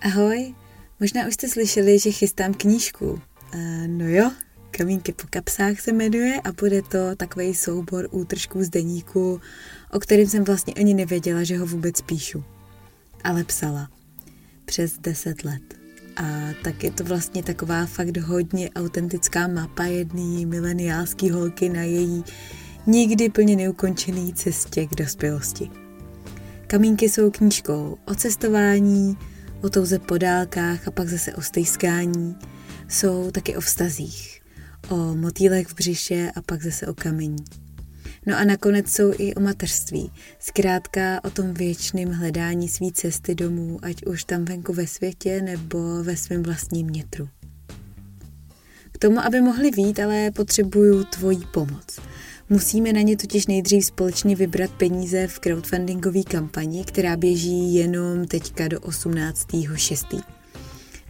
Ahoj, možná už jste slyšeli, že chystám knížku. Uh, no jo, Kamínky po kapsách se jmenuje a bude to takový soubor útržků z deníku, o kterém jsem vlastně ani nevěděla, že ho vůbec píšu. Ale psala. Přes deset let. A tak je to vlastně taková fakt hodně autentická mapa jedné mileniálské holky na její nikdy plně neukončený cestě k dospělosti. Kamínky jsou knížkou o cestování, o touze po dálkách a pak zase o stejskání. Jsou taky o vztazích, o motýlech v břiše a pak zase o kamení. No a nakonec jsou i o mateřství. Zkrátka o tom věčném hledání své cesty domů, ať už tam venku ve světě nebo ve svém vlastním nětru. K tomu, aby mohli vít, ale potřebuju tvoji pomoc – Musíme na ně totiž nejdřív společně vybrat peníze v crowdfundingové kampani, která běží jenom teďka do 18.6.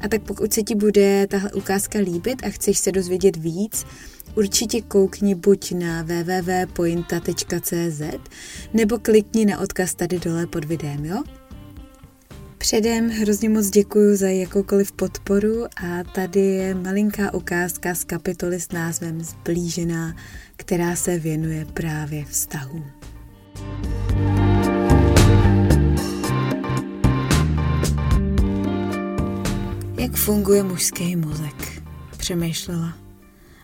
A tak pokud se ti bude tahle ukázka líbit a chceš se dozvědět víc, určitě koukni buď na www.pointa.cz nebo klikni na odkaz tady dole pod videem, jo? Předem hrozně moc děkuji za jakoukoliv podporu a tady je malinká ukázka z kapitoly s názvem Zblížená, která se věnuje právě vztahům. Jak funguje mužský mozek? Přemýšlela.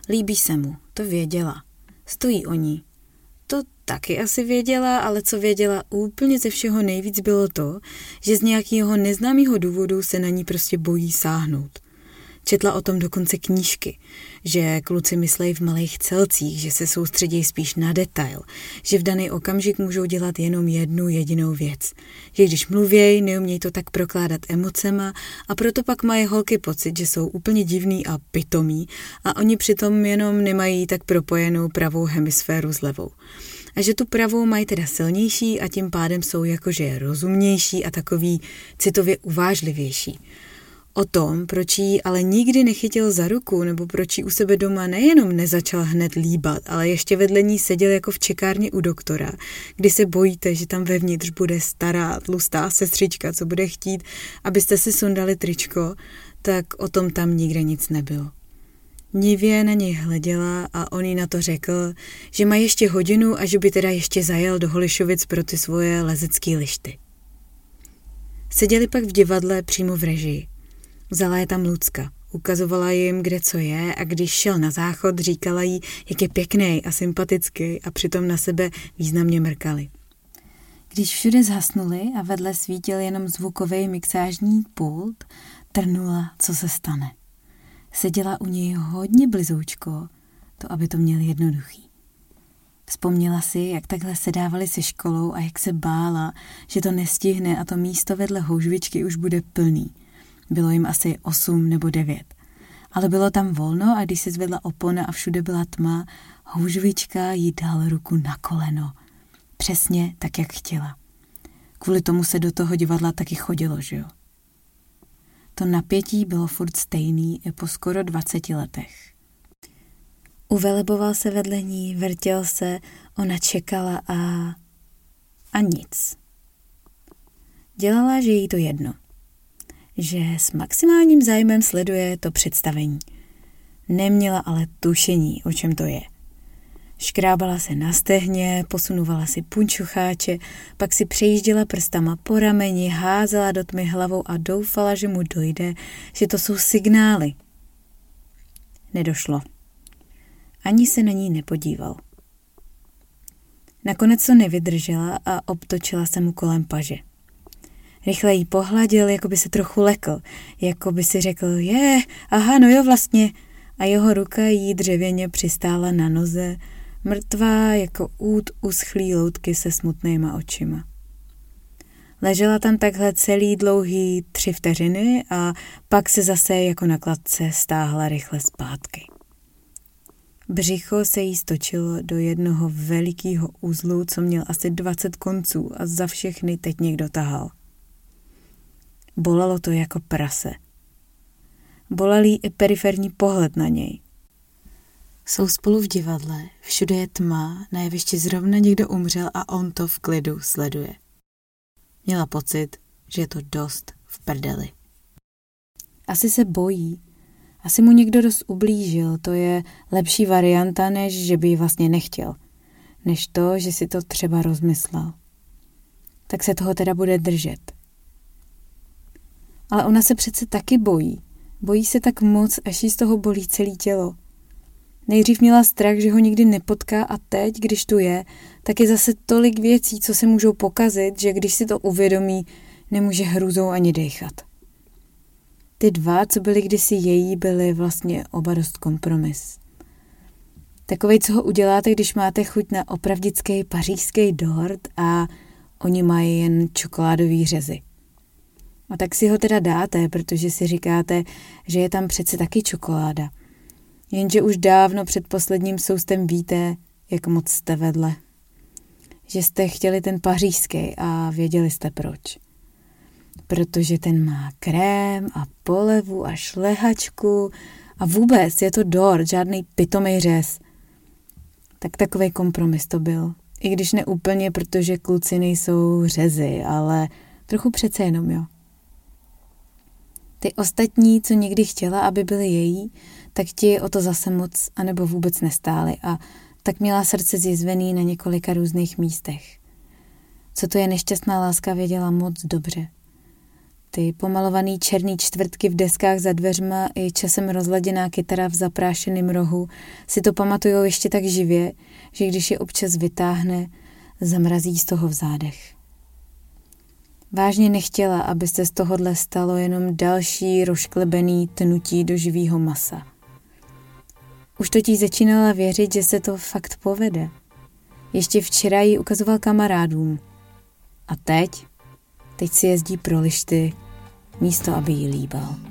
Líbí se mu, to věděla. Stojí o ní, to taky asi věděla, ale co věděla úplně ze všeho nejvíc bylo to, že z nějakého neznámého důvodu se na ní prostě bojí sáhnout. Četla o tom dokonce knížky, že kluci myslejí v malých celcích, že se soustředí spíš na detail, že v daný okamžik můžou dělat jenom jednu jedinou věc. Že když mluvějí, neumějí to tak prokládat emocema a proto pak mají holky pocit, že jsou úplně divný a pitomí a oni přitom jenom nemají tak propojenou pravou hemisféru s levou a že tu pravou mají teda silnější a tím pádem jsou jakože rozumnější a takový citově uvážlivější. O tom, proč jí ale nikdy nechytil za ruku, nebo proč jí u sebe doma nejenom nezačal hned líbat, ale ještě vedle ní seděl jako v čekárně u doktora, kdy se bojíte, že tam vevnitř bude stará, tlustá sestřička, co bude chtít, abyste si sundali tričko, tak o tom tam nikde nic nebylo. Nivě na něj hleděla a on jí na to řekl, že má ještě hodinu a že by teda ještě zajel do Holišovic pro ty svoje lezecké lišty. Seděli pak v divadle přímo v režii. Vzala je tam Lucka, ukazovala jim, kde co je a když šel na záchod, říkala jí, jak je pěkný a sympatický a přitom na sebe významně mrkali. Když všude zhasnuli a vedle svítil jenom zvukový mixážní pult, trnula, co se stane. Seděla u něj hodně blizoučko, to aby to měl jednoduchý. Vzpomněla si, jak takhle sedávali se školou a jak se bála, že to nestihne a to místo vedle houžvičky už bude plný. Bylo jim asi osm nebo devět. Ale bylo tam volno a když se zvedla opona a všude byla tma, houžvička jí dal ruku na koleno. Přesně tak, jak chtěla. Kvůli tomu se do toho divadla taky chodilo, že jo? To napětí bylo furt stejný i po skoro 20 letech. Uveleboval se vedle ní, vrtěl se, ona čekala a... a nic. Dělala, že jí to jedno. Že s maximálním zájmem sleduje to představení. Neměla ale tušení, o čem to je. Škrábala se na stehně, posunovala si punčucháče, pak si přejížděla prstama po rameni, házela do tmy hlavou a doufala, že mu dojde, že to jsou signály. Nedošlo. Ani se na ní nepodíval. Nakonec to nevydržela a obtočila se mu kolem paže. Rychle jí pohladil, jako by se trochu lekl, jako by si řekl, je, aha, no jo vlastně. A jeho ruka jí dřevěně přistála na noze, mrtvá jako út uschlý loutky se smutnýma očima. Ležela tam takhle celý dlouhý tři vteřiny a pak se zase jako na kladce stáhla rychle zpátky. Břicho se jí stočilo do jednoho velikého uzlu, co měl asi 20 konců a za všechny teď někdo tahal. Bolelo to jako prase. Bolel i periferní pohled na něj. Jsou spolu v divadle, všude je tma, na jevišti zrovna někdo umřel a on to v klidu sleduje. Měla pocit, že je to dost v prdeli. Asi se bojí. Asi mu někdo dost ublížil. To je lepší varianta, než že by ji vlastně nechtěl. Než to, že si to třeba rozmyslel. Tak se toho teda bude držet. Ale ona se přece taky bojí. Bojí se tak moc, až jí z toho bolí celé tělo. Nejdřív měla strach, že ho nikdy nepotká a teď, když tu je, tak je zase tolik věcí, co se můžou pokazit, že když si to uvědomí, nemůže hrůzou ani dechat. Ty dva, co byly kdysi její, byly vlastně oba dost kompromis. Takovej, co ho uděláte, když máte chuť na opravdický pařížský dort a oni mají jen čokoládový řezy. A tak si ho teda dáte, protože si říkáte, že je tam přece taky čokoláda. Jenže už dávno před posledním soustem víte, jak moc jste vedle. Že jste chtěli ten pařížský a věděli jste proč. Protože ten má krém a polevu a šlehačku a vůbec je to dort, žádný pitomý řez. Tak takový kompromis to byl. I když ne úplně, protože kluci nejsou řezy, ale trochu přece jenom jo. Ty ostatní, co někdy chtěla, aby byly její, tak ti o to zase moc anebo vůbec nestály a tak měla srdce zjizvený na několika různých místech. Co to je nešťastná láska, věděla moc dobře. Ty pomalovaný černý čtvrtky v deskách za dveřma i časem rozladěná kytara v zaprášeném rohu si to pamatujou ještě tak živě, že když je občas vytáhne, zamrazí z toho v zádech. Vážně nechtěla, aby se z tohohle stalo jenom další rošklebený tnutí do živého masa. Už totiž začínala věřit, že se to fakt povede. Ještě včera ji ukazoval kamarádům. A teď? Teď si jezdí pro lišty, místo aby jí líbal.